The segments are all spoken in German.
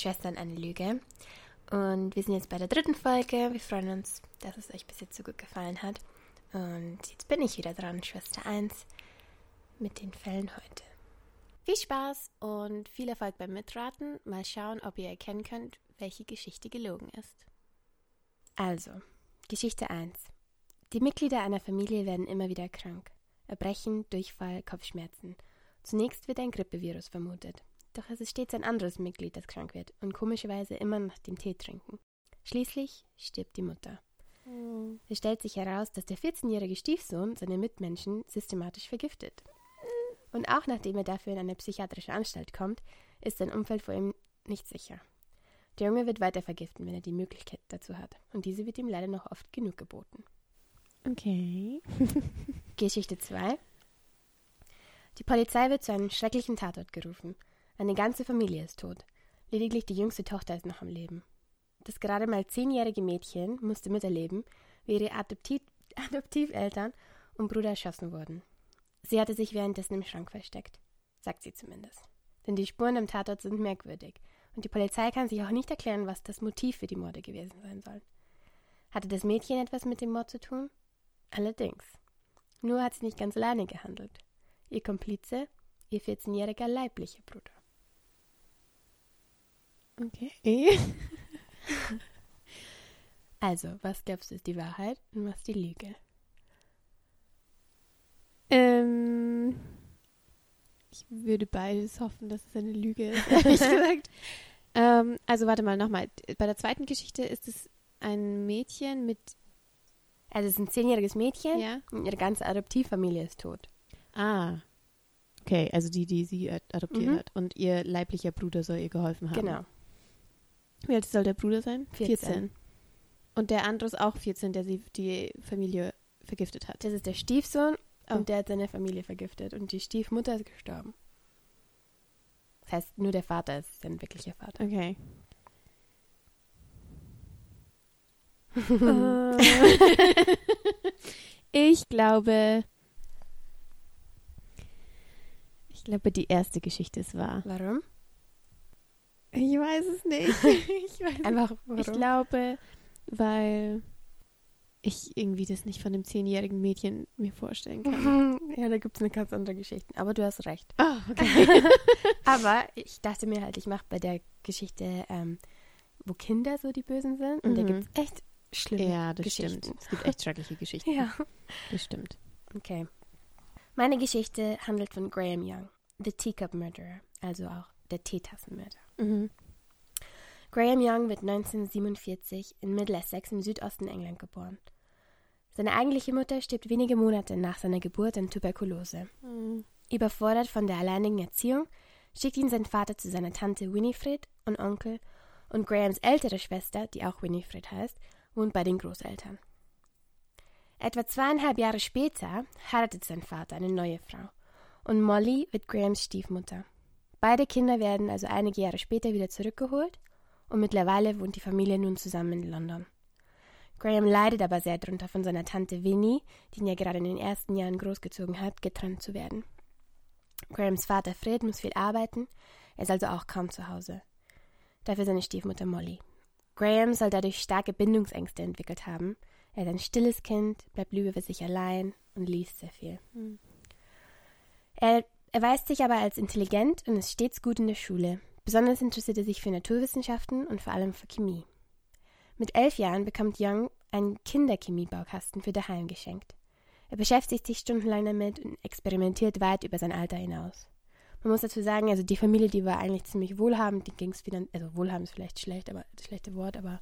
Schwestern eine Lüge. Und wir sind jetzt bei der dritten Folge. Wir freuen uns, dass es euch bis jetzt so gut gefallen hat. Und jetzt bin ich wieder dran, Schwester 1, mit den Fällen heute. Viel Spaß und viel Erfolg beim Mitraten. Mal schauen, ob ihr erkennen könnt, welche Geschichte gelogen ist. Also, Geschichte 1. Die Mitglieder einer Familie werden immer wieder krank. Erbrechen, Durchfall, Kopfschmerzen. Zunächst wird ein Grippevirus vermutet. Doch es ist stets ein anderes Mitglied, das krank wird und komischerweise immer nach dem Tee trinken. Schließlich stirbt die Mutter. Mhm. Es stellt sich heraus, dass der 14-jährige Stiefsohn seine Mitmenschen systematisch vergiftet. Und auch nachdem er dafür in eine psychiatrische Anstalt kommt, ist sein Umfeld vor ihm nicht sicher. Der Junge wird weiter vergiften, wenn er die Möglichkeit dazu hat. Und diese wird ihm leider noch oft genug geboten. Okay. Geschichte 2. Die Polizei wird zu einem schrecklichen Tatort gerufen. Eine ganze Familie ist tot. Lediglich die jüngste Tochter ist noch am Leben. Das gerade mal zehnjährige Mädchen musste miterleben, wie ihre Adoptiv Adoptiveltern und Bruder erschossen wurden. Sie hatte sich währenddessen im Schrank versteckt, sagt sie zumindest. Denn die Spuren am Tatort sind merkwürdig und die Polizei kann sich auch nicht erklären, was das Motiv für die Morde gewesen sein soll. Hatte das Mädchen etwas mit dem Mord zu tun? Allerdings. Nur hat sie nicht ganz alleine gehandelt. Ihr Komplize, ihr 14-jähriger leiblicher Bruder. Okay. also, was glaubst du ist die Wahrheit und was die Lüge? Ähm, ich würde beides hoffen, dass es eine Lüge ist, ehrlich gesagt. Ähm, also warte mal nochmal. Bei der zweiten Geschichte ist es ein Mädchen mit. Also es ist ein zehnjähriges Mädchen Ja. und ihre ganze Adoptivfamilie ist tot. Ah. Okay, also die, die sie ad- adoptiert Mhm. hat. Und ihr leiblicher Bruder soll ihr geholfen haben. Genau. Wie alt soll der Bruder sein? 14. Und der andere ist auch 14, der sie die Familie vergiftet hat. Das ist der Stiefsohn Oh. und der hat seine Familie vergiftet und die Stiefmutter ist gestorben. Das heißt, nur der Vater ist sein wirklicher Vater. Okay. ich glaube. Ich glaube, die erste Geschichte ist wahr. Warum? Ich weiß es nicht. Ich, weiß Einfach warum? ich glaube, weil ich irgendwie das nicht von einem zehnjährigen Mädchen mir vorstellen kann. ja, da gibt es eine ganz andere Geschichte. Aber du hast recht. Ah, okay. Aber ich dachte mir halt, ich mache bei der Geschichte, ähm, wo Kinder so die Bösen sind. Und da Mhm. gibt es echt schlimme ja, das Geschichten. stimmt. Es gibt echt schreckliche Geschichten. Ja. Das stimmt. Okay. Meine Geschichte handelt von Graham Young, The Teacup Murderer, also auch der Teetassenmörder. Mhm. Graham Young wird 1947 in Middlesex im Südosten England geboren. Seine eigentliche Mutter stirbt wenige Monate nach seiner Geburt an Tuberkulose. Mhm. Überfordert von der alleinigen Erziehung, schickt ihn sein Vater zu seiner Tante Winifred und Onkel und Grahams ältere Schwester, die auch Winifred heißt, wohnt bei den Großeltern. Etwa zweieinhalb Jahre später heiratet sein Vater eine neue Frau und Molly wird Grahams Stiefmutter. Beide Kinder werden also einige Jahre später wieder zurückgeholt und mittlerweile wohnt die Familie nun zusammen in London. Graham leidet aber sehr darunter, von seiner Tante Winnie, die ihn ja gerade in den ersten Jahren großgezogen hat, getrennt zu werden. Grahams Vater Fred muss viel arbeiten, er ist also auch kaum zu Hause. Dafür seine Stiefmutter Molly. Graham soll dadurch starke Bindungsängste entwickelt haben. Er ist ein stilles Kind, bleibt lieber für sich allein und liest sehr viel. Hm. Er erweist sich aber als intelligent und ist stets gut in der Schule. Besonders interessiert er sich für Naturwissenschaften und vor allem für Chemie. Mit elf Jahren bekommt Young einen Kinderchemiebaukasten für daheim geschenkt. Er beschäftigt sich stundenlang damit und experimentiert weit über sein Alter hinaus. Man muss dazu sagen, also die Familie, die war eigentlich ziemlich wohlhabend, die ging es finanziell, also wohlhabend ist vielleicht schlecht, aber das schlechte Wort, aber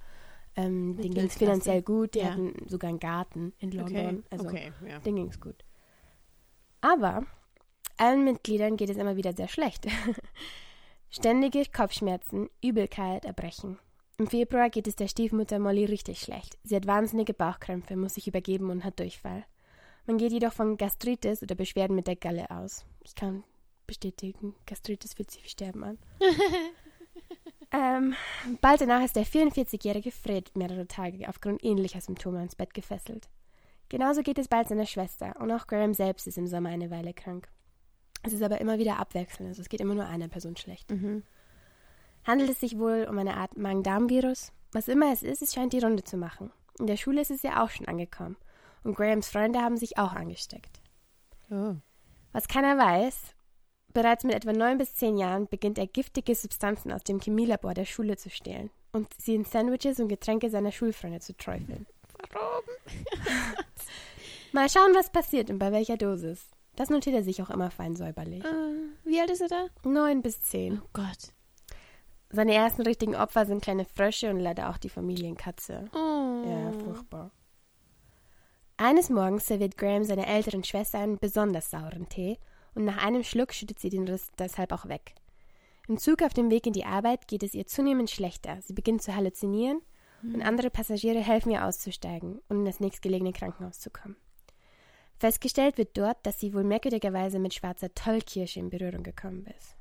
ähm, denen ging es finanziell gut, die Ja. hatten sogar einen Garten in London, also okay, ja. denen ging es gut. Aber allen Mitgliedern geht es immer wieder sehr schlecht. Ständige Kopfschmerzen, Übelkeit, Erbrechen. Im Februar geht es der Stiefmutter Molly richtig schlecht. Sie hat wahnsinnige Bauchkrämpfe, muss sich übergeben und hat Durchfall. Man geht jedoch von Gastritis oder Beschwerden mit der Galle aus. Ich kann bestätigen, Gastritis fühlt sich wie Sterben an. ähm, bald danach ist der 44-jährige Fred mehrere Tage aufgrund ähnlicher Symptome ans Bett gefesselt. Genauso geht es bald seiner Schwester und auch Graham selbst ist im Sommer eine Weile krank. Es ist aber immer wieder abwechselnd, also es geht immer nur einer Person schlecht. Mhm. Handelt es sich wohl um eine Art Magen-Darm-Virus? Was immer es ist, es scheint die Runde zu machen. In der Schule ist es ja auch schon angekommen. Und Grahams Freunde haben sich auch angesteckt. Oh. Was keiner weiß, bereits mit etwa neun bis zehn Jahren beginnt er giftige Substanzen aus dem Chemielabor der Schule zu stehlen und sie in Sandwiches und Getränke seiner Schulfreunde zu träufeln. Warum? Mal schauen, was passiert und bei welcher Dosis. Das notiert er sich auch immer fein säuberlich. Äh, wie alt ist er da? Neun bis zehn. Oh Gott. Seine ersten richtigen Opfer sind kleine Frösche und leider auch die Familienkatze. Oh. Ja, furchtbar. Eines Morgens serviert Graham seiner älteren Schwester einen besonders sauren Tee und nach einem Schluck schüttet sie den Riss deshalb auch weg. Im Zug auf dem Weg in die Arbeit geht es ihr zunehmend schlechter. Sie beginnt zu halluzinieren und andere Passagiere helfen ihr auszusteigen und in das nächstgelegene Krankenhaus zu kommen. Festgestellt wird dort, dass sie wohl merkwürdigerweise mit schwarzer Tollkirsche in Berührung gekommen ist.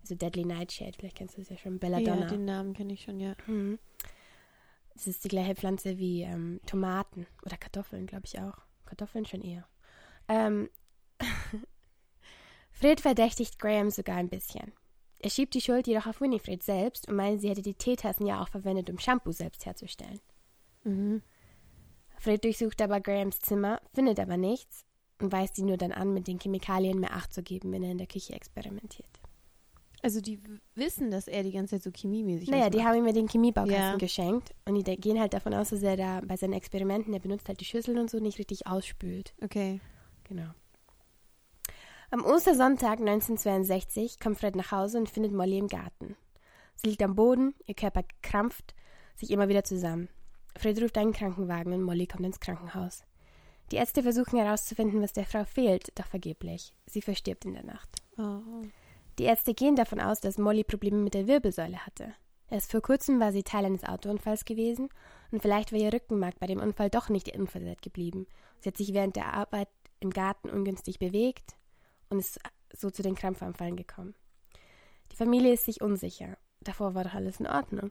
Also Deadly Nightshade, vielleicht kennst du das ja schon, Belladonna. Ja, den Namen kenne ich schon, ja. Mhm. Es ist die gleiche Pflanze wie ähm, Tomaten oder Kartoffeln, glaube ich auch. Kartoffeln schon eher. Ähm, Fred verdächtigt Graham sogar ein bisschen. Er schiebt die Schuld jedoch auf Winifred selbst und meint, sie hätte die Teetassen ja auch verwendet, um Shampoo selbst herzustellen. Mhm. Fred durchsucht aber Grahams Zimmer, findet aber nichts und weist ihn nur dann an, mit den Chemikalien mehr Acht zu geben, wenn er in der Küche experimentiert. Also die wissen, dass er die ganze Zeit so chemiemäßig Naja, die haben ihm ja den Chemiebaukasten Ja. geschenkt und die gehen halt davon aus, dass er da bei seinen Experimenten, er benutzt halt die Schüsseln und so, nicht richtig ausspült. Okay. Genau. Am Ostersonntag 1962 kommt Fred nach Hause und findet Molly im Garten. Sie liegt am Boden, ihr Körper krampft sich immer wieder zusammen. Fred ruft einen Krankenwagen und Molly kommt ins Krankenhaus. Die Ärzte versuchen herauszufinden, was der Frau fehlt, doch vergeblich. Sie verstirbt in der Nacht. Oh. Die Ärzte gehen davon aus, dass Molly Probleme mit der Wirbelsäule hatte. Erst vor kurzem war sie Teil eines Autounfalls gewesen und vielleicht war ihr Rückenmark bei dem Unfall doch nicht unversehrt geblieben. Sie hat sich während der Arbeit im Garten ungünstig bewegt und ist so zu den Krampfanfallen gekommen. Die Familie ist sich unsicher. Davor war doch alles in Ordnung.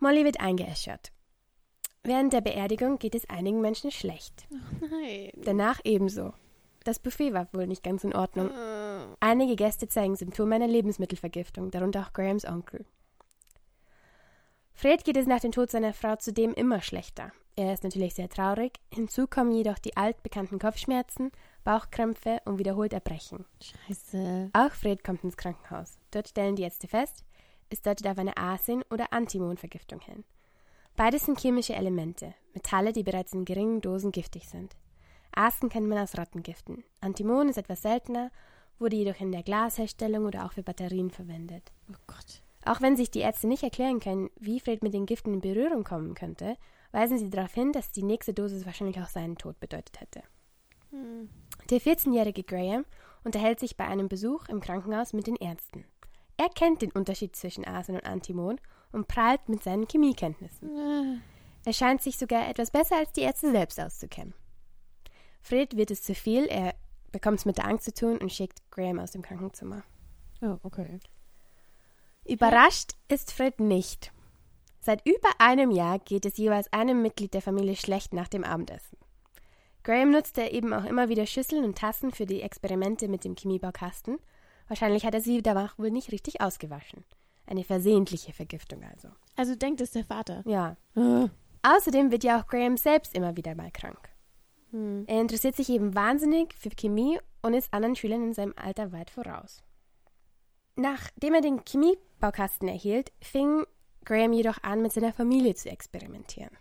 Molly wird eingeäschert. Während der Beerdigung geht es einigen Menschen schlecht. Nein. Danach ebenso. Das Buffet war wohl nicht ganz in Ordnung. Äh, Einige Gäste zeigen Symptome einer Lebensmittelvergiftung, darunter auch Grahams Onkel. Fred geht es nach dem Tod seiner Frau zudem immer schlechter. Er ist natürlich sehr traurig, hinzu kommen jedoch die altbekannten Kopfschmerzen, Bauchkrämpfe und wiederholt Erbrechen. Scheiße. Auch Fred kommt ins Krankenhaus. Dort stellen die Ärzte fest, es deutet auf eine Arsen- oder Antimonvergiftung hin. Beides sind chemische Elemente, Metalle, die bereits in geringen Dosen giftig sind. Arsen kennt man aus Rattengiften. Antimon ist etwas seltener, wurde jedoch in der Glasherstellung oder auch für Batterien verwendet. Oh Gott. Auch wenn sich die Ärzte nicht erklären können, wie Fred mit den Giften in Berührung kommen könnte, weisen sie darauf hin, dass die nächste Dosis wahrscheinlich auch seinen Tod bedeutet hätte. Hm. Der 14-jährige Graham unterhält sich bei einem Besuch im Krankenhaus mit den Ärzten. Er kennt den Unterschied zwischen Arsen und Antimon und prahlt mit seinen Chemiekenntnissen. Äh, Er scheint sich sogar etwas besser als die Ärzte selbst auszukennen. Fred wird es zu viel, er bekommt es mit der Angst zu tun und schickt Graham aus dem Krankenzimmer. Oh, okay. Überrascht ist Fred nicht. Seit über einem Jahr geht es jeweils einem Mitglied der Familie schlecht nach dem Abendessen. Graham nutzte eben auch immer wieder Schüsseln und Tassen für die Experimente mit dem Chemiebaukasten. Wahrscheinlich hat er sie danach wohl nicht richtig ausgewaschen. Eine versehentliche Vergiftung also. Also denkt es der Vater. Ja. Äh. Außerdem wird ja auch Graham selbst immer wieder mal krank. Hm. Er interessiert sich eben wahnsinnig für Chemie und ist anderen Schülern in seinem Alter weit voraus. Nachdem er den Chemiebaukasten erhielt, fing Graham jedoch an, mit seiner Familie zu experimentieren.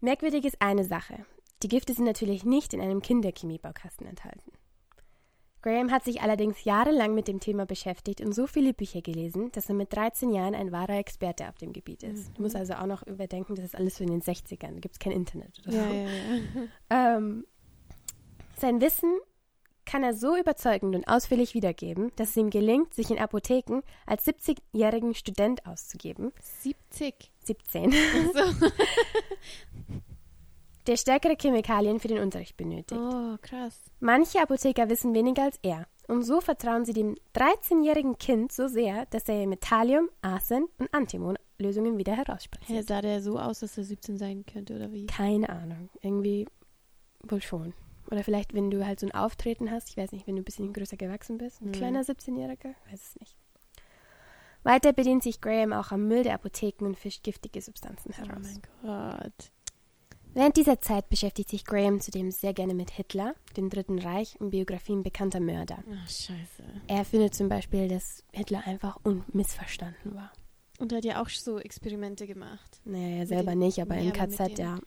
Merkwürdig ist eine Sache. Die Gifte sind natürlich nicht in einem Kinderchemiebaukasten enthalten. Graham hat sich allerdings jahrelang mit dem Thema beschäftigt und so viele Bücher gelesen, dass er mit 13 Jahren ein wahrer Experte auf dem Gebiet ist. Du musst also auch noch überdenken, das ist alles so in den 60ern, da gibt es kein Internet oder so. Ja, ja, ja. Ähm, sein Wissen kann er so überzeugend und ausführlich wiedergeben, dass es ihm gelingt, sich in Apotheken als 70-jährigen Student auszugeben. 70. 17. So. Der stärkere Chemikalien für den Unterricht benötigt. Oh, krass. Manche Apotheker wissen weniger als er. Und so vertrauen sie dem 13-jährigen Kind so sehr, dass er Metallium, Arsen und Antimon-Lösungen wieder herausspricht. Hey, sah der so aus, dass er 17 sein könnte, oder wie? Keine Ahnung. Irgendwie wohl schon. Oder vielleicht, wenn du halt so ein Auftreten hast, ich weiß nicht, wenn du ein bisschen größer gewachsen bist, ein Mhm. kleiner 17-Jähriger, weiß es nicht. Weiter bedient sich Graham auch am Müll der Apotheken und fischt giftige Substanzen Oh heraus. mein Gott. Während dieser Zeit beschäftigt sich Graham zudem sehr gerne mit Hitler, dem Dritten Reich und Biografien bekannter Mörder. Ach, scheiße. Er findet zum Beispiel, dass Hitler einfach unmissverstanden war. Und er hat ja auch so Experimente gemacht. Naja, er selber nicht, aber nee, im KZ, den- ja.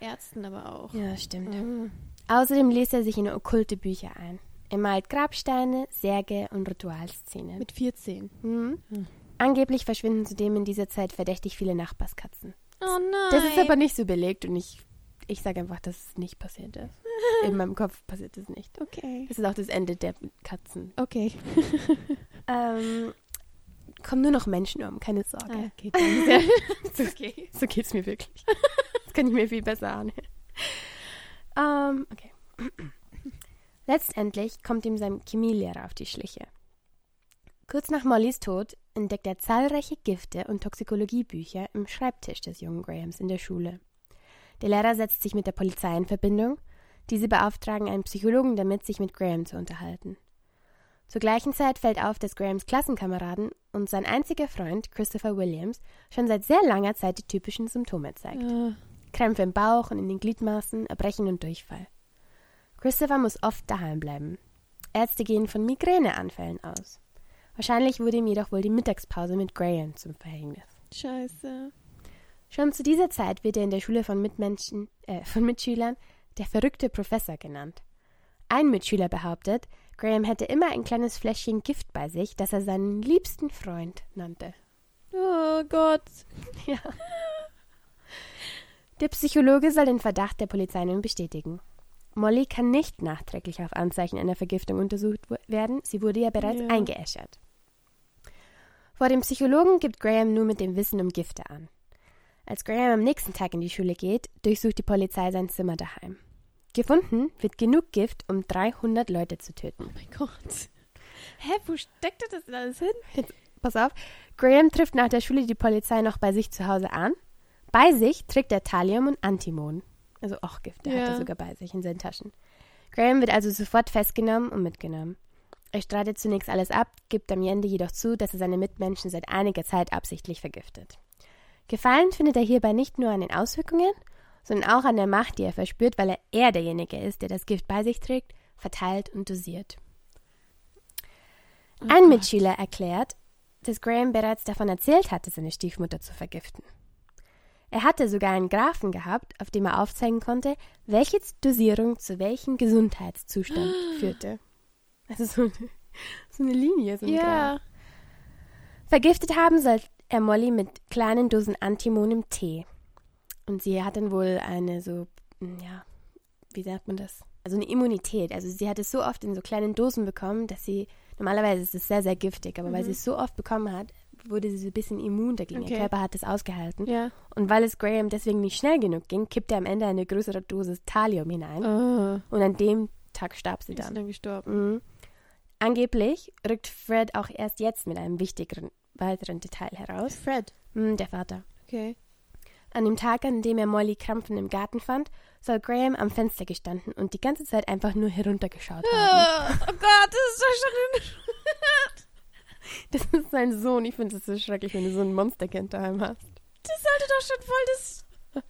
Ärzten aber auch. Ja, stimmt. Mhm. Außerdem liest er sich in okkulte Bücher ein. Er malt Grabsteine, Särge und Ritualszenen. Mit 14. Mhm. Hm. Angeblich verschwinden zudem in dieser Zeit verdächtig viele Nachbarskatzen. Oh nein. Das ist aber nicht so belegt und ich, ich sage einfach, dass es nicht passiert ist. In meinem Kopf passiert es nicht. Okay. Das ist auch das Ende der Katzen. Okay. Ähm, kommen nur noch Menschen um, keine Sorge. Ah, okay, danke. So, okay. so geht's mir wirklich. Das kann ich mir viel besser anhören. Ähm, okay. Letztendlich kommt ihm sein Chemielehrer auf die Schliche. Kurz nach Mollys Tod entdeckt er zahlreiche Gifte und Toxikologiebücher im Schreibtisch des jungen Grahams in der Schule. Der Lehrer setzt sich mit der Polizei in Verbindung. Diese beauftragen einen Psychologen damit, sich mit Graham zu unterhalten. Zur gleichen Zeit fällt auf, dass Grahams Klassenkameraden und sein einziger Freund, Christopher Williams, schon seit sehr langer Zeit die typischen Symptome zeigt. Ah, Krämpfe im Bauch und in den Gliedmaßen, Erbrechen und Durchfall. Christopher muss oft daheim bleiben. Ärzte gehen von Migräneanfällen aus. Wahrscheinlich wurde ihm jedoch wohl die Mittagspause mit Graham zum Verhängnis. scheiße. Schon zu dieser Zeit wird er in der Schule von Mitmenschen, äh, von Mitschülern der verrückte Professor genannt. Ein Mitschüler behauptet, Graham hätte immer ein kleines Fläschchen Gift bei sich, das er seinen liebsten Freund nannte. Oh Gott. Ja. Der Psychologe soll den Verdacht der Polizei nun bestätigen. Molly kann nicht nachträglich auf Anzeichen einer Vergiftung untersucht werden, sie wurde ja bereits Ja. eingeäschert. Vor dem Psychologen gibt Graham nun mit dem Wissen um Gifte an. Als Graham am nächsten Tag in die Schule geht, durchsucht die Polizei sein Zimmer daheim. Gefunden wird genug Gift, um 300 Leute zu töten. Oh mein Gott. Hä, wo steckt das denn alles hin? Pass auf, Graham trifft nach der Schule die Polizei noch bei sich zu Hause an. Bei sich trägt er Thallium und Antimon. Also auch Gift, der hat Ja. er sogar bei sich in seinen Taschen. Graham wird also sofort festgenommen und mitgenommen. Er streitet zunächst alles ab, gibt am Ende jedoch zu, dass er seine Mitmenschen seit einiger Zeit absichtlich vergiftet. Gefallen findet er hierbei nicht nur an den Auswirkungen, sondern auch an der Macht, die er verspürt, weil er er derjenige ist, der das Gift bei sich trägt, verteilt und dosiert. Oh Ein. Mitschüler erklärt, dass Graham bereits davon erzählt hatte, seine Stiefmutter zu vergiften. Er hatte sogar einen Graphen gehabt, auf dem er aufzeigen konnte, welche Dosierung zu welchem Gesundheitszustand führte. Also so eine, so eine Linie, so. Ja. Vergiftet haben soll er Molly mit kleinen Dosen Antimon im Tee. Und sie hat dann wohl eine so, hm, ja, wie sagt man das? Also eine Immunität. Also sie hat es so oft in so kleinen Dosen bekommen, dass sie, normalerweise ist es sehr, sehr giftig, aber weil Mhm. sie es so oft bekommen hat, wurde sie so ein bisschen immun dagegen. Okay. Ihr Körper hat es ausgehalten. Ja. Und weil es Graham deswegen nicht schnell genug ging, kippte er am Ende eine größere Dosis Thallium hinein. Oh. Und an dem Tag starb sie Ist dann. dann gestorben. Mhm. Angeblich rückt Fred auch erst jetzt mit einem wichtigeren weiteren Detail heraus. Fred. Hm, der Vater. Okay. An dem Tag, an dem er Molly krampfend im Garten fand, soll Graham am Fenster gestanden und die ganze Zeit einfach nur heruntergeschaut haben. Oh, oh Gott, das ist doch schon Das ist sein Sohn. Ich finde es so schrecklich, wenn du so ein Monsterkind daheim hast. Das sollte doch schon voll das so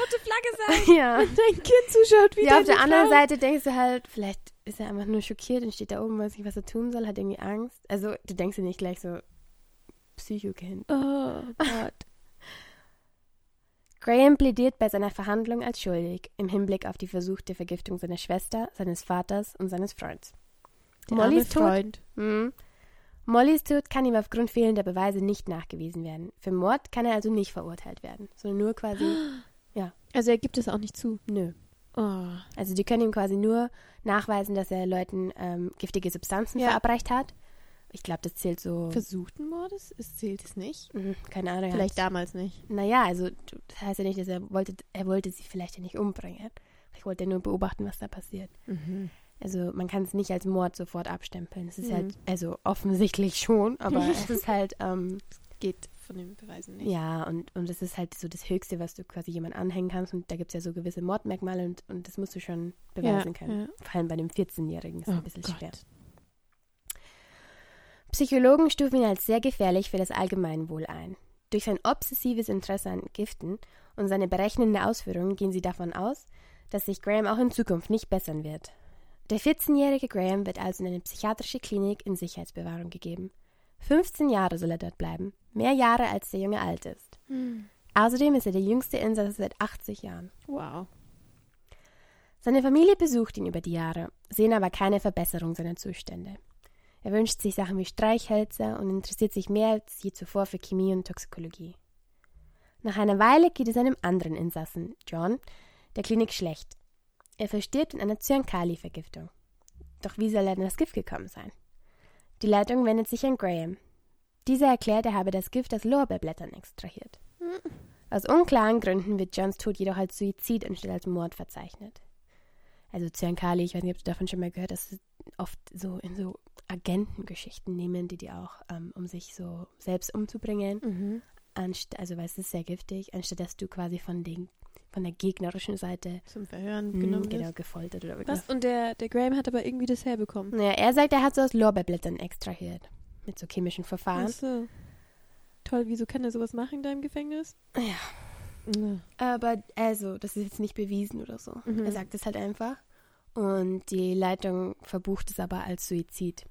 rote Flagge sein. Ja. Dein Kind zuschaut, wie Ja, auf der anderen Seite denkst du halt, vielleicht ist er einfach nur schockiert und steht da oben, weiß nicht, was er tun soll, hat irgendwie Angst. Also, du denkst dir nicht gleich so, Psychokind. Oh Gott. Graham plädiert bei seiner Verhandlung als schuldig im Hinblick auf die versuchte Vergiftung seiner Schwester, seines Vaters und seines Freundes. Der Mollys arme Tod? Freund. Hm. Mollys Tod kann ihm aufgrund fehlender Beweise nicht nachgewiesen werden. Für Mord kann er also nicht verurteilt werden, sondern nur quasi, Also er gibt es auch nicht zu. nö. Oh. Also die können ihm quasi nur nachweisen, dass er Leuten ähm, giftige Substanzen Ja. verabreicht hat. Ich glaube, das zählt so. Versuchten Mordes? Es zählt es nicht. Mhm, keine Ahnung. Vielleicht hat- damals nicht. Naja, also das heißt ja nicht, dass er wollte, er wollte sie vielleicht ja nicht umbringen. Ich wollte nur beobachten, was da passiert. Mhm. Also man kann es nicht als Mord sofort abstempeln. Es ist Mhm. halt, also offensichtlich schon, aber es ist halt, ähm, Geht von den Beweisen nicht. Ja, und, und das ist halt so das Höchste, was du quasi jemand anhängen kannst. Und da gibt es ja so gewisse Mordmerkmale und, und das musst du schon beweisen Ja, können. ja. Vor allem bei dem 14-Jährigen ist Oh ein bisschen Gott. schwer. Psychologen stufen ihn als sehr gefährlich für das Allgemeinwohl ein. Durch sein obsessives Interesse an Giften und seine berechnende Ausführungen gehen sie davon aus, dass sich Graham auch in Zukunft nicht bessern wird. Der 14-jährige Graham wird also in eine psychiatrische Klinik in Sicherheitsbewahrung gegeben. 15 Jahre soll er dort bleiben, mehr Jahre als der Junge alt ist. Hm. Außerdem ist er der jüngste Insasse seit 80 Jahren. Wow. Seine Familie besucht ihn über die Jahre, sehen aber keine Verbesserung seiner Zustände. Er wünscht sich Sachen wie Streichhölzer und interessiert sich mehr als je zuvor für Chemie und Toxikologie. Nach einer Weile geht es einem anderen Insassen, John, der Klinik schlecht. Er verstirbt in einer Zyankali-Vergiftung. Doch wie soll er an das Gift gekommen sein? Die Leitung wendet sich an Graham. Dieser erklärt, er habe das Gift aus Lorbeerblättern extrahiert. Aus unklaren Gründen wird Johns Tod jedoch als Suizid anstatt als Mord verzeichnet. Also Zyankali, ich weiß nicht, ob du davon schon mal gehört hast, oft so in so Agentengeschichten nehmen, die die auch, ähm, um sich so selbst umzubringen, Mhm. anst also weil es ist sehr giftig, anstatt dass du quasi von den von der gegnerischen Seite Zum Verhören mh, genommen genau ist. gefoltert oder Was? Und der, der Graham hat aber irgendwie das herbekommen. Naja, er sagt, er hat so aus Lorbeerblättern extrahiert. Mit so chemischen Verfahren. So. Toll, wieso kann er sowas machen da im Gefängnis? Ja. Ja. Aber also, das ist jetzt nicht bewiesen oder so. Mhm. Er sagt es halt einfach. Und die Leitung verbucht es aber als Suizid.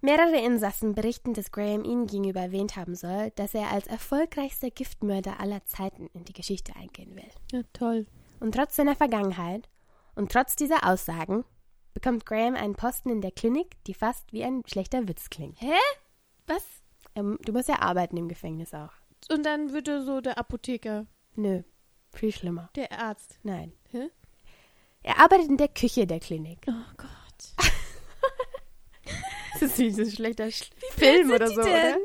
Mehrere Insassen berichten, dass Graham ihnen gegenüber erwähnt haben soll, dass er als erfolgreichster Giftmörder aller Zeiten in die Geschichte eingehen will. ja, toll. Und trotz seiner Vergangenheit und trotz dieser Aussagen bekommt Graham einen Posten in der Klinik, die fast wie ein schlechter Witz klingt. Hä? Was? Ähm, du musst ja arbeiten im Gefängnis auch. Und dann wird er so der Apotheker, Nö, viel schlimmer. der Arzt. Nein. Hä? Er arbeitet in der Küche der Klinik. Oh Gott. Das ist wie so ein schlechter Sch Film oder so, oder?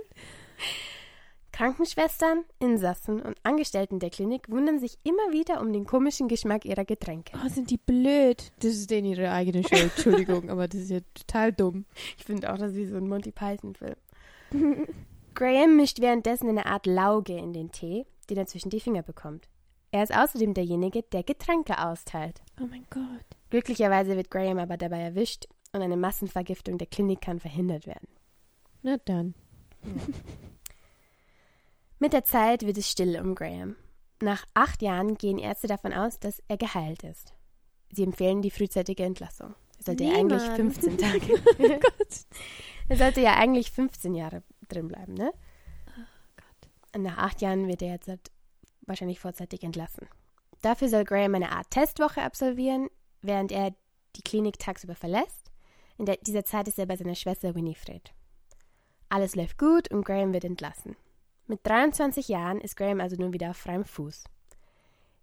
Krankenschwestern, Insassen und Angestellten der Klinik wundern sich immer wieder um den komischen Geschmack ihrer Getränke. Oh, sind die blöd. Das ist denen ihre eigene Schuld. Entschuldigung, aber das ist ja total dumm. Ich finde auch, das ist wie so ein Monty Python-Film. Graham mischt währenddessen eine Art Lauge in den Tee, den er zwischen die Finger bekommt. Er ist außerdem derjenige, der Getränke austeilt. Oh mein Gott. Glücklicherweise wird Graham aber dabei erwischt und eine Massenvergiftung der Klinik kann verhindert werden. Na dann. Mit der Zeit wird es still um Graham. Nach acht Jahren gehen Ärzte davon aus, dass er geheilt ist. Sie empfehlen die frühzeitige Entlassung. Er sollte ja eigentlich Niemand. 15 Tage. er sollte ja eigentlich 15 Jahre drin bleiben, ne? Und nach acht Jahren wird er jetzt halt wahrscheinlich vorzeitig entlassen. Dafür soll Graham eine Art Testwoche absolvieren, während er die Klinik tagsüber verlässt. In der, dieser Zeit ist er bei seiner Schwester Winifred. Alles läuft gut und Graham wird entlassen. Mit 23 Jahren ist Graham also nun wieder auf freiem Fuß.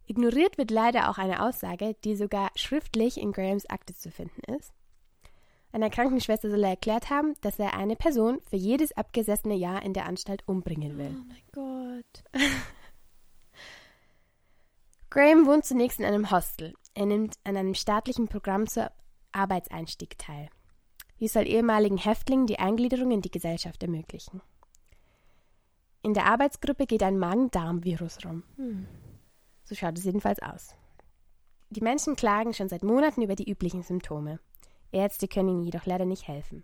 Ignoriert wird leider auch eine Aussage, die sogar schriftlich in Grahams Akte zu finden ist. Einer Krankenschwester soll er erklärt haben, dass er eine Person für jedes abgesessene Jahr in der Anstalt umbringen Oh will. mein Gott. Graham wohnt zunächst in einem Hostel. Er nimmt an einem staatlichen Programm zur Arbeitseinstieg teil. Dies soll ehemaligen Häftlingen die Eingliederung in die Gesellschaft ermöglichen. In der Arbeitsgruppe geht ein Magen-Darm-Virus rum. Hm. So schaut es jedenfalls aus. Die Menschen klagen schon seit Monaten über die üblichen Symptome. Ärzte können ihnen jedoch leider nicht helfen.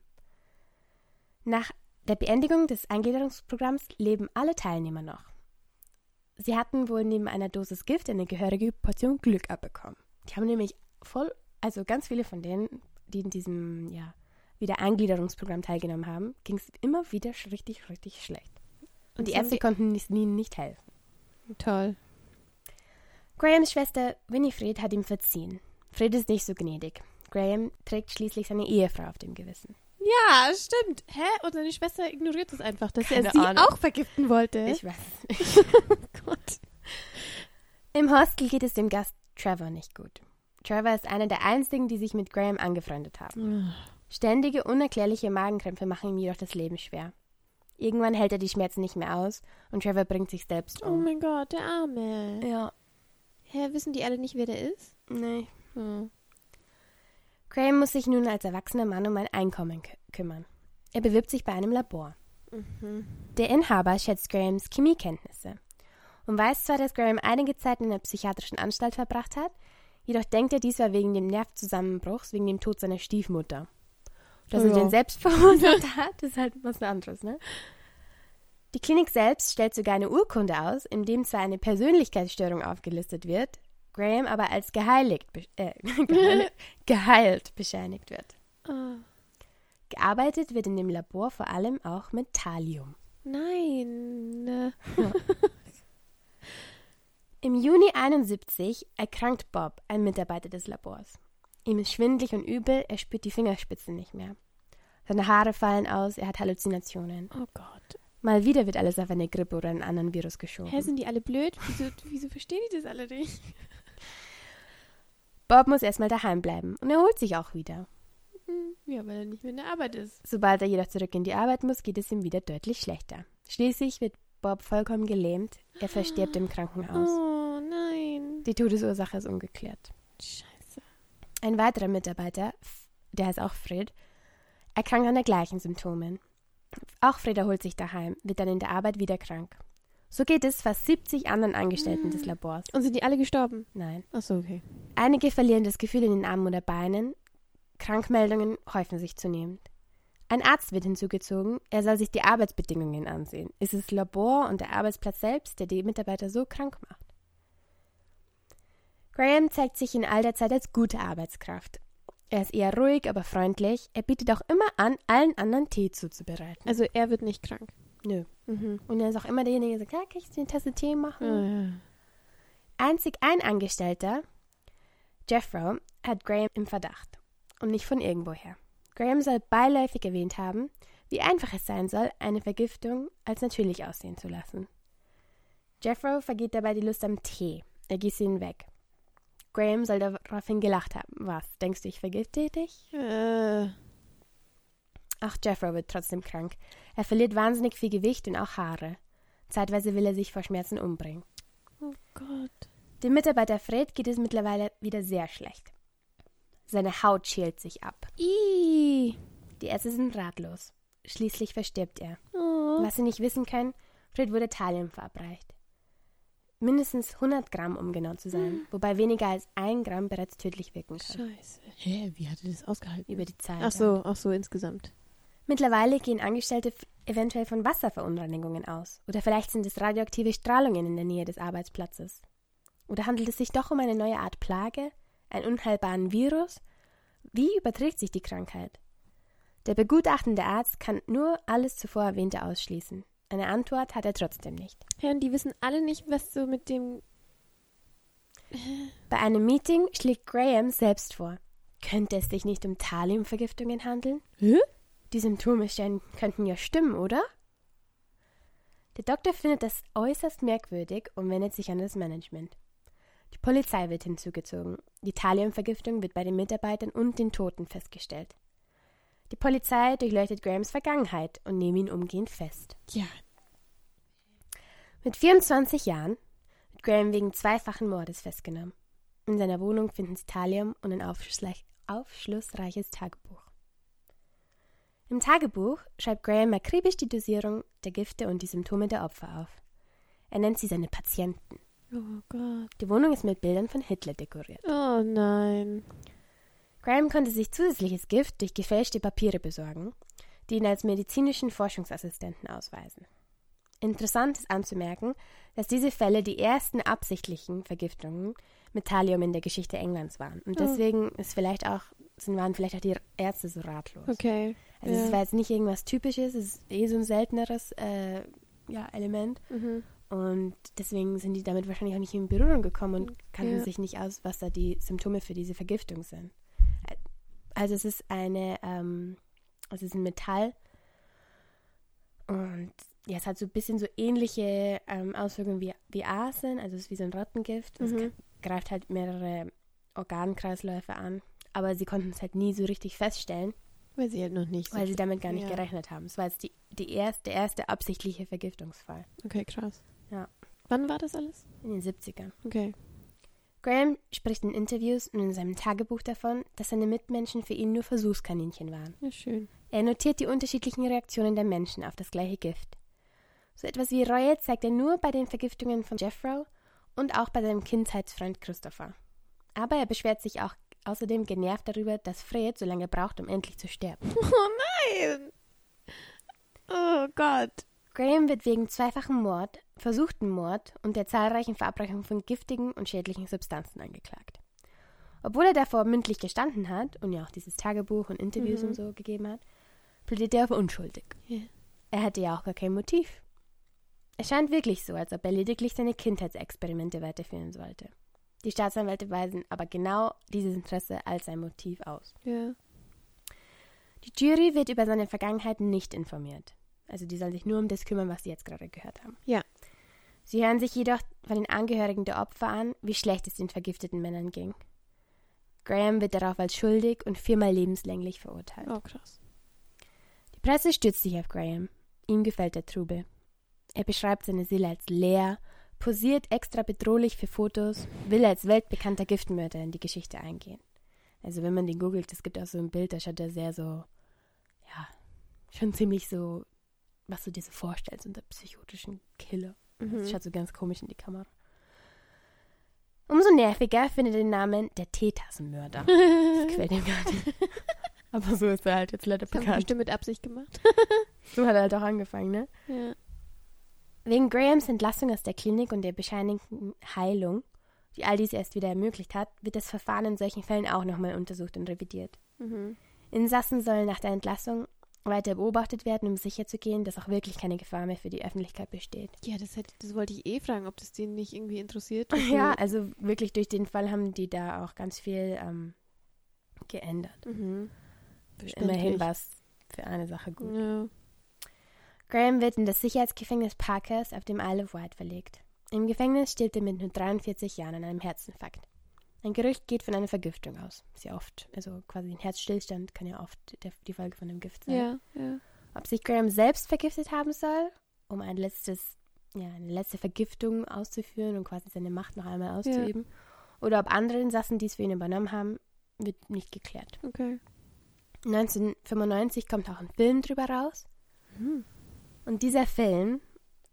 Nach der Beendigung des Eingliederungsprogramms leben alle Teilnehmer noch. Sie hatten wohl neben einer Dosis Gift eine gehörige Portion Glück abbekommen. Die haben nämlich voll, also ganz viele von denen, die in diesem ja, Wiedereingliederungsprogramm teilgenommen haben, ging es immer wieder richtig, richtig schlecht. Und die Das Ärzte konnten ihnen nicht helfen. Toll. Grahams Schwester Winifred hat ihm verziehen. Fred ist nicht so gnädig. Graham trägt schließlich seine Ehefrau auf dem Gewissen. Ja, stimmt. Hä? Und seine Schwester ignoriert es einfach, dass Keine er sie Ahnung. auch vergiften wollte. Ich weiß oh Gott. Im Hostel geht es dem Gast Trevor nicht gut. Trevor ist einer der einzigen, die sich mit Graham angefreundet haben. Ständige, unerklärliche Magenkrämpfe machen ihm jedoch das Leben schwer. Irgendwann hält er die Schmerzen nicht mehr aus und Trevor bringt sich selbst Oh um. mein Gott, der Arme. Ja, Hä, wissen die alle nicht, wer der ist? nee. Hm. Graham muss sich nun als erwachsener Mann um ein Einkommen kü- kümmern. Er bewirbt sich bei einem Labor. Mhm. Der Inhaber schätzt Grahams Chemiekenntnisse und weiß zwar, dass Graham einige Zeit in einer psychiatrischen Anstalt verbracht hat, jedoch denkt er, dies war wegen dem Nervzusammenbruchs, wegen dem Tod seiner Stiefmutter. Dass Oh er ja. den selbst verursacht hat, ist halt was anderes, ne? Die Klinik selbst stellt sogar eine Urkunde aus, in dem zwar eine Persönlichkeitsstörung aufgelistet wird, Graham aber als geheiligt, äh, geheilt, geheilt bescheinigt wird. Ah, Gearbeitet wird in dem Labor vor allem auch mit Thallium. nein. Im Juni 71 erkrankt Bob, ein Mitarbeiter des Labors. Ihm ist schwindlig und übel, er spürt die Fingerspitzen nicht mehr. Seine Haare fallen aus, er hat Halluzinationen. Oh Gott. Mal wieder wird alles auf eine Grippe oder einen anderen Virus geschoben. Hä, sind die alle blöd? Wieso, wieso verstehen die das alle nicht? Bob muss erstmal daheim bleiben und erholt sich auch wieder. Hm, Ja, weil er nicht mehr in der Arbeit ist. Sobald er jedoch zurück in die Arbeit muss, geht es ihm wieder deutlich schlechter. Schließlich wird Bob vollkommen gelähmt, er verstirbt im Krankenhaus. Oh nein. Die Todesursache ist ungeklärt. Scheiße. Ein weiterer Mitarbeiter, der heißt auch Fred, erkrankt an der gleichen Symptomen. Auch Fred erholt sich daheim, wird dann in der Arbeit wieder krank. So geht es fast 70 anderen Angestellten des Labors. Und sind die alle gestorben? Nein. Ach so, okay. Einige verlieren das Gefühl in den Armen oder Beinen. Krankmeldungen häufen sich zunehmend. Ein Arzt wird hinzugezogen, er soll sich die Arbeitsbedingungen ansehen. Ist es Labor und der Arbeitsplatz selbst, der die Mitarbeiter so krank macht? Graham zeigt sich in all der Zeit als gute Arbeitskraft. Er ist eher ruhig, aber freundlich. Er bietet auch immer an, allen anderen Tee zuzubereiten. Also er wird nicht krank. Nö. Mhm. Und er ist auch immer derjenige, der sagt, ja, kann ich dir eine Tasse Tee machen? Ja. Einzig ein Angestellter, Jeffro, hat Graham im Verdacht. Und nicht von irgendwoher. Graham soll beiläufig erwähnt haben, wie einfach es sein soll, eine Vergiftung als natürlich aussehen zu lassen. Jeffro vergeht dabei die Lust am Tee. Er gießt ihn weg. Graham soll daraufhin gelacht haben. Was, denkst du, ich vergifte dich? Äh, Auch Jeffro wird trotzdem krank. Er verliert wahnsinnig viel Gewicht und auch Haare. Zeitweise will er sich vor Schmerzen umbringen. oh Gott. Dem Mitarbeiter Fred geht es mittlerweile wieder sehr schlecht. Seine Haut schält sich ab. Ih. Die Ärzte sind ratlos. Schließlich verstirbt er. Oh. Was sie nicht wissen können, Fred wurde Thallium verabreicht. Mindestens 100 Gramm, um genau zu sein, wobei weniger als ein Gramm bereits tödlich wirken kann. Scheiße. Hä, wie hat er das ausgehalten? Über die Zeit. Ach so, ach so, insgesamt. Mittlerweile gehen Angestellte eventuell von Wasserverunreinigungen aus. Oder vielleicht sind es radioaktive Strahlungen in der Nähe des Arbeitsplatzes. Oder handelt es sich doch um eine neue Art Plage? Einen unheilbaren Virus? Wie überträgt sich die Krankheit? Der begutachtende Arzt kann nur alles zuvor Erwähnte ausschließen. Eine Antwort hat er trotzdem nicht. Ja, und die wissen alle nicht, was so mit dem. Bei einem Meeting schlägt Graham selbst vor. Könnte es sich nicht um Thalliumvergiftungen handeln? Hä? Die Symptome könnten ja stimmen, oder? Der Doktor findet das äußerst merkwürdig und wendet sich an das Management. Die Polizei wird hinzugezogen. Die Thalliumvergiftung wird bei den Mitarbeitern und den Toten festgestellt. Die Polizei durchleuchtet Grahams Vergangenheit und nimmt ihn umgehend fest. Ja. Mit 24 Jahren wird Graham wegen zweifachen Mordes festgenommen. In seiner Wohnung finden sie Thallium und ein aufschlussreich- aufschlussreiches Tagebuch. Im Tagebuch schreibt Graham akribisch die Dosierung der Gifte und die Symptome der Opfer auf. Er nennt sie seine Patienten. Oh Gott. Die Wohnung ist mit Bildern von Hitler dekoriert. Oh nein. Graham konnte sich zusätzliches Gift durch gefälschte Papiere besorgen, die ihn als medizinischen Forschungsassistenten ausweisen. Interessant ist anzumerken, dass diese Fälle die ersten absichtlichen Vergiftungen mit Thallium in der Geschichte Englands waren. Und Oh. deswegen ist vielleicht auch, sind, waren vielleicht auch die Ärzte so ratlos. Okay. Also ja. es war jetzt nicht irgendwas Typisches, es ist eh so ein selteneres äh, ja, Element. Mhm. Und deswegen sind die damit wahrscheinlich auch nicht in Berührung gekommen und kannten Ja. sich nicht aus, was da die Symptome für diese Vergiftung sind. Also es ist eine, ähm, es ist ein Metall und ja, es hat so ein bisschen so ähnliche ähm, Auswirkungen wie, wie Arsen, also es ist wie so ein Rattengift. Es Mhm. greift halt mehrere Organkreisläufe an, aber sie konnten es halt nie so richtig feststellen, Weil sie halt noch nicht so. weil sie damit gar nicht Ja. gerechnet haben. Es war jetzt die, die erste, der erste absichtliche Vergiftungsfall Okay, krass. Ja. Wann war das alles? in den 70ern. Okay. Graham spricht in Interviews und in seinem Tagebuch davon, dass seine Mitmenschen für ihn nur Versuchskaninchen waren. Ja, schön. Er notiert die unterschiedlichen Reaktionen der Menschen auf das gleiche Gift. So etwas wie Reue zeigt er nur bei den Vergiftungen von Jeffro und auch bei seinem Kindheitsfreund Christopher. Aber er beschwert sich auch außerdem genervt darüber, dass Fred so lange braucht, um endlich zu sterben. Oh nein! Oh Gott. Graham wird wegen zweifachen Mord, versuchten Mord und der zahlreichen Verabreichung von giftigen und schädlichen Substanzen angeklagt. Obwohl er davor mündlich gestanden hat und ja auch dieses Tagebuch und Interviews Mhm. und so gegeben hat, plädiert er auf unschuldig. Ja. Er hatte ja auch gar kein Motiv. Es scheint wirklich so, als ob er lediglich seine Kindheitsexperimente weiterführen sollte. Die Staatsanwälte weisen aber genau dieses Interesse als sein Motiv aus. Ja. Die Jury wird über seine Vergangenheit nicht informiert. Also die sollen sich nur um das kümmern, was sie jetzt gerade gehört haben. Ja. Sie hören sich jedoch von den Angehörigen der Opfer an, wie schlecht es den vergifteten Männern ging. Graham wird darauf als schuldig und viermal lebenslänglich verurteilt. Oh krass. Die Presse stützt sich auf Graham. Ihm gefällt der Trubel. Er beschreibt seine Seele als leer, posiert extra bedrohlich für Fotos, will als weltbekannter Giftmörder in die Geschichte eingehen. Also wenn man den googelt, es gibt auch so ein Bild, da schaut er sehr so, ja, schon ziemlich so, was du dir so vorstellst unter psychotischen Killer. Mhm. Das schaut so ganz komisch in die Kamera. Umso nerviger findet den Namen der Teetassen-Mörder. Das gar nicht. Aber so ist er halt jetzt leider Das haben bekannt. bestimmt mit Absicht gemacht. So hat er halt auch angefangen, ne? Ja. Wegen Grahams Entlassung aus der Klinik und der bescheinigten Heilung, die all dies erst wieder ermöglicht hat, wird das Verfahren in solchen Fällen auch nochmal untersucht und revidiert. Mhm. Insassen sollen nach der Entlassung weiter beobachtet werden, um sicherzugehen, dass auch wirklich keine Gefahr mehr für die Öffentlichkeit besteht. Ja, das, hätte, das wollte ich eh fragen, ob das denen nicht irgendwie interessiert. Ja, also wirklich durch den Fall haben die da auch ganz viel ähm, geändert. Mhm. Immerhin war es für eine Sache gut. Ja. Graham wird in das Sicherheitsgefängnis Parkers auf dem Isle of Wight verlegt. Im Gefängnis stirbt er mit nur 43 Jahren an einem Herzinfarkt. Ein Gerücht geht von einer Vergiftung aus. Sehr oft, also quasi ein Herzstillstand kann ja oft der, die Folge von einem Gift sein. Ja, ja. Ob sich Graham selbst vergiftet haben soll, um ein letztes, ja, eine letzte Vergiftung auszuführen und quasi seine Macht noch einmal auszuüben, oder ob andere Insassen dies für ihn übernommen haben, wird nicht geklärt. Okay. 1995 kommt auch ein Film drüber raus. Mhm. Und dieser Film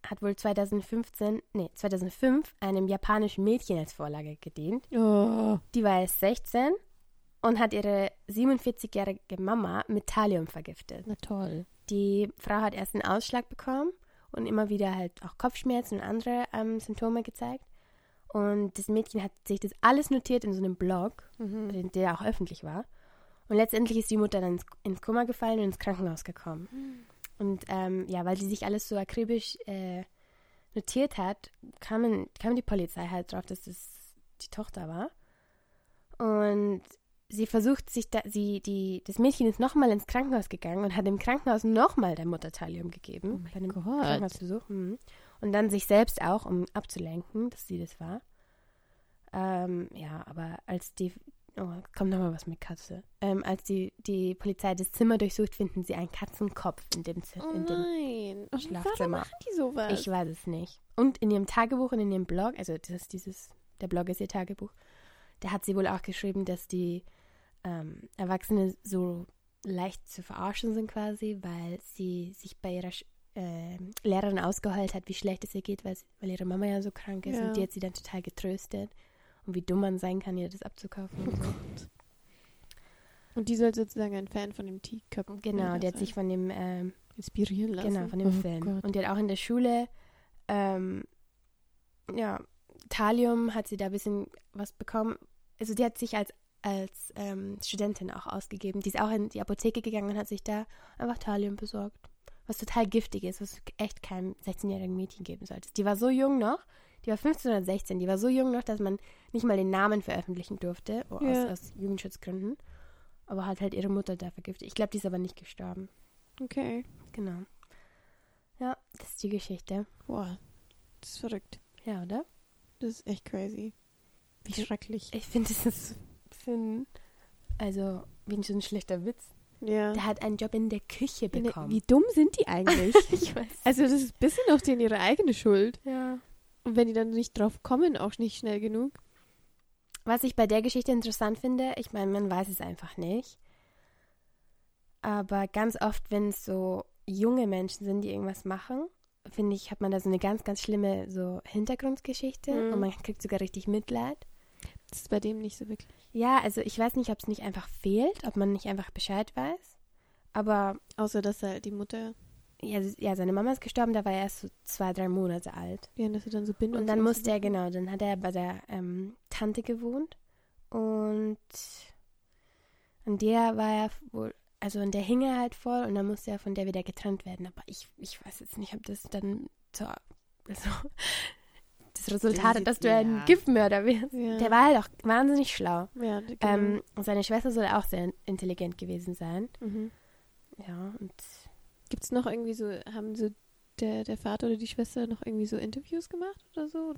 hat wohl 2015, nee, 2005 einem japanischen Mädchen als Vorlage gedient. Oh. Die war erst 16 und hat ihre 47-jährige Mama mit Thallium vergiftet. Na toll. Die Frau hat erst einen Ausschlag bekommen und immer wieder halt auch Kopfschmerzen und andere ähm, Symptome gezeigt. Und das Mädchen hat sich das alles notiert in so einem Blog, Mhm. der auch öffentlich war. Und letztendlich ist die Mutter dann ins, ins Koma gefallen und ins Krankenhaus gekommen. Und ähm, ja, weil sie sich alles so akribisch äh, notiert hat, kam, kam die Polizei halt drauf, dass das die Tochter war. Und sie versucht sich da, sie, die, das Mädchen ist nochmal ins Krankenhaus gegangen und hat im Krankenhaus nochmal der Mutter Thallium gegeben. Oh bei einem Gott. Krankenhausbesuch. Mhm. Und dann sich selbst auch, um abzulenken, dass sie das war. Ähm, ja, aber als die, oh, kommt nochmal was mit Katze. Ähm, als die, die Polizei das Zimmer durchsucht, finden sie einen Katzenkopf in dem, Zi- Oh in dem nein. Schlafzimmer. Warum machen die sowas? ich weiß es nicht. Und in ihrem Tagebuch und in ihrem Blog, also das ist dieses, der Blog ist ihr Tagebuch, da hat sie wohl auch geschrieben, dass die ähm, Erwachsene so leicht zu verarschen sind quasi, weil sie sich bei ihrer Sch- ähm, Lehrerin ausgeheult hat, wie schlecht es ihr geht, weil, sie, weil ihre Mama ja so krank ist Ja. und die hat sie dann total getröstet und wie dumm man sein kann, ihr das abzukaufen. und so. Und die soll sozusagen ein Fan von dem Teacup Genau, die hat sich von dem ähm, inspirieren lassen. Genau, von dem oh Film. Gott. Und die hat auch in der Schule, ähm, ja, Thallium hat sie da ein bisschen was bekommen. Also die hat sich als, als ähm, Studentin auch ausgegeben. Die ist auch in die Apotheke gegangen und hat sich da einfach Thallium besorgt. Was total giftig ist, was echt keinem 16-jährigen Mädchen geben solltest. Die war so jung noch, die war 15 oder 16, die war so jung noch, dass man nicht mal den Namen veröffentlichen durfte, oh, Ja. aus, aus Jugendschutzgründen. Aber hat halt ihre Mutter da vergiftet. Ich glaube, die ist aber nicht gestorben. Okay. Genau. Ja, das ist die Geschichte. Boah. Das ist verrückt. Ja, oder? Das ist echt crazy. Wie Ja. schrecklich. Ich finde, das ist ein bisschen, also, wie so ein schlechter Witz. Ja. Der hat einen Job in der Küche der- bekommen. Wie dumm sind die eigentlich? ich weiß. also das ist ein bisschen auf denen ihre eigene Schuld. Ja. Und wenn die dann nicht drauf kommen, auch nicht schnell genug. Was ich bei der Geschichte interessant finde, ich meine, man weiß es einfach nicht. Aber ganz oft, wenn es so junge Menschen sind, die irgendwas machen, finde ich, hat man da so eine ganz, ganz schlimme so Hintergrundgeschichte Mhm. und man kriegt sogar richtig Mitleid. Das ist bei dem nicht so wirklich. Ja, also ich weiß nicht, ob es nicht einfach fehlt, ob man nicht einfach Bescheid weiß. Aber Außer, dass er die Mutter, ja, ja, seine Mama ist gestorben, da war er erst so zwei, drei Monate alt. ja, dass er dann so Bindung Und dann musste er, genau, dann hat er bei der ähm, Tante gewohnt und an der war er wohl, also an der hing er halt voll und dann musste er von der wieder getrennt werden. Aber ich, ich weiß jetzt nicht, ob das dann so, also das Resultat hat, dass du ein Ja. Giftmörder wirst. Ja. Der war halt auch wahnsinnig schlau. Ja, genau. Ähm, und seine Schwester soll auch sehr intelligent gewesen sein. mhm. Ja, und Gibt es noch irgendwie so, haben so der, der Vater oder die Schwester noch irgendwie so Interviews gemacht oder so?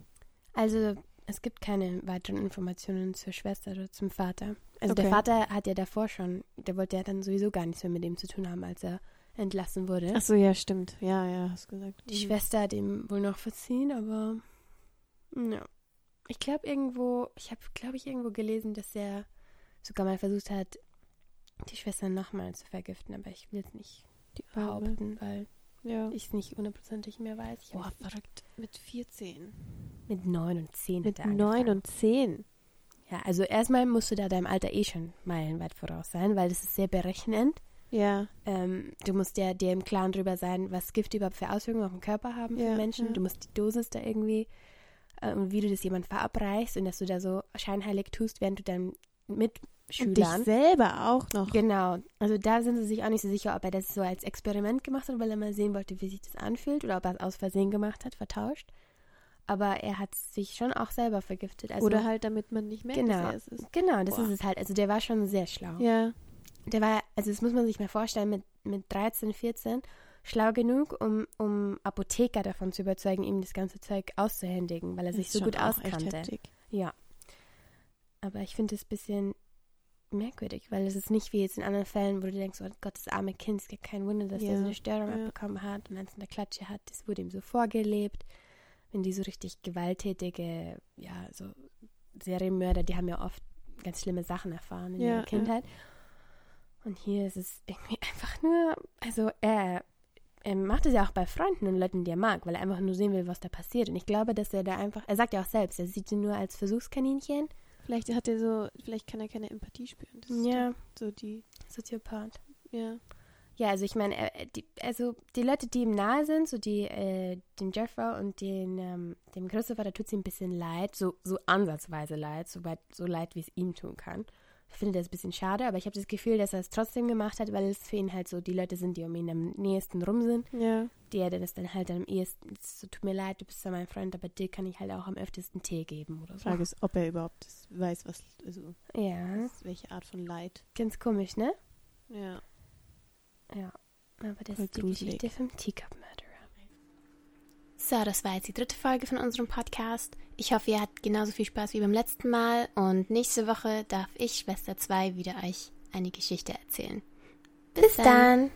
also es gibt keine weiteren Informationen zur Schwester oder zum Vater. Also der Okay. Vater hat ja davor schon, der wollte ja dann sowieso gar nichts mehr mit ihm zu tun haben, als er entlassen wurde. Ach so, ja, stimmt. Ja, ja, hast gesagt. Die Mhm. Schwester hat ihm wohl noch verziehen, aber ja. Ich glaube irgendwo, ich habe, glaube ich, irgendwo gelesen, dass er sogar mal versucht hat, die Schwester nochmal zu vergiften, aber ich will es nicht. Behaupten, weil Ja. ich es nicht hundertprozentig mehr weiß. Ich Boah, verrückt. Mit 14. mit neun und zehn Mit hat er 9 angefangen. und 10. Ja, also erstmal musst du da deinem Alter eh schon meilenweit voraus sein, weil das ist sehr berechnend. Ja. Ähm, du musst ja dir im Klaren drüber sein, was Gift überhaupt für Auswirkungen auf den Körper haben für Ja, Menschen. ja. Du musst die Dosis da irgendwie äh, und wie du das jemand verabreichst und dass du da so scheinheilig tust, während du dann Und dich selber auch noch. Genau. Also da sind sie sich auch nicht so sicher, ob er das so als Experiment gemacht hat, weil er mal sehen wollte, wie sich das anfühlt, oder ob er es aus Versehen gemacht hat, vertauscht. Aber er hat sich schon auch selber vergiftet. Also, Oder halt, damit man nicht merkt, Genau. dass er es ist. Genau, das Boah. ist es halt. Also der war schon sehr schlau. Ja. Der war, also das muss man sich mal vorstellen, mit, mit 13, 14 schlau genug, um, um Apotheker davon zu überzeugen, ihm das ganze Zeug auszuhändigen, weil er sich Ist so gut auskannte. Ja. Aber ich finde es ein bisschen merkwürdig, weil es ist nicht wie jetzt in anderen Fällen, wo du denkst, oh Gott, das arme Kind, es gibt kein Wunder, dass Ja, er so eine Störung ja. abbekommen hat und eins in der Klatsche hat. Das wurde ihm so vorgelebt. Wenn die so richtig gewalttätige, ja, so Serienmörder, die haben ja oft ganz schlimme Sachen erfahren in Ja, ihrer. Kindheit. Und hier ist es irgendwie einfach nur, also er, er macht es ja auch bei Freunden und Leuten, die er mag, weil er einfach nur sehen will, was da passiert. Und ich glaube, dass er da einfach, er sagt ja auch selbst, er sieht sie nur als Versuchskaninchen. Vielleicht hat er so, vielleicht kann er keine Empathie spüren. Das Ja, So die, Soziopath. ja. Ja, also ich meine, er- die, also die Leute, die ihm nahe sind, so die, äh, dem Jeffrey und den, ähm, dem Christopher, da tut sie ein bisschen leid, so, so ansatzweise leid, so, weit, so leid, wie es ihm tun kann. Ich finde das ein bisschen schade, aber ich habe das Gefühl, dass er es trotzdem gemacht hat, weil es für ihn halt so die Leute sind, die um ihn am nächsten rum sind, Ja. die er das dann halt am ehesten, so tut mir leid, du bist ja mein Freund, aber dir kann ich halt auch am öftesten Tee geben oder so. Frage ist, ob er überhaupt weiß, was, also, Ja, welche Art von Leid. ganz komisch, ne? Ja. Ja, aber das Voll ist die gruselig. Geschichte vom Teacup-Murderer. So, das war jetzt die dritte Folge von unserem Podcast. Ich hoffe, ihr hattet genauso viel Spaß wie beim letzten Mal und nächste Woche darf ich, Schwester 2, wieder euch eine Geschichte erzählen. Bis dann.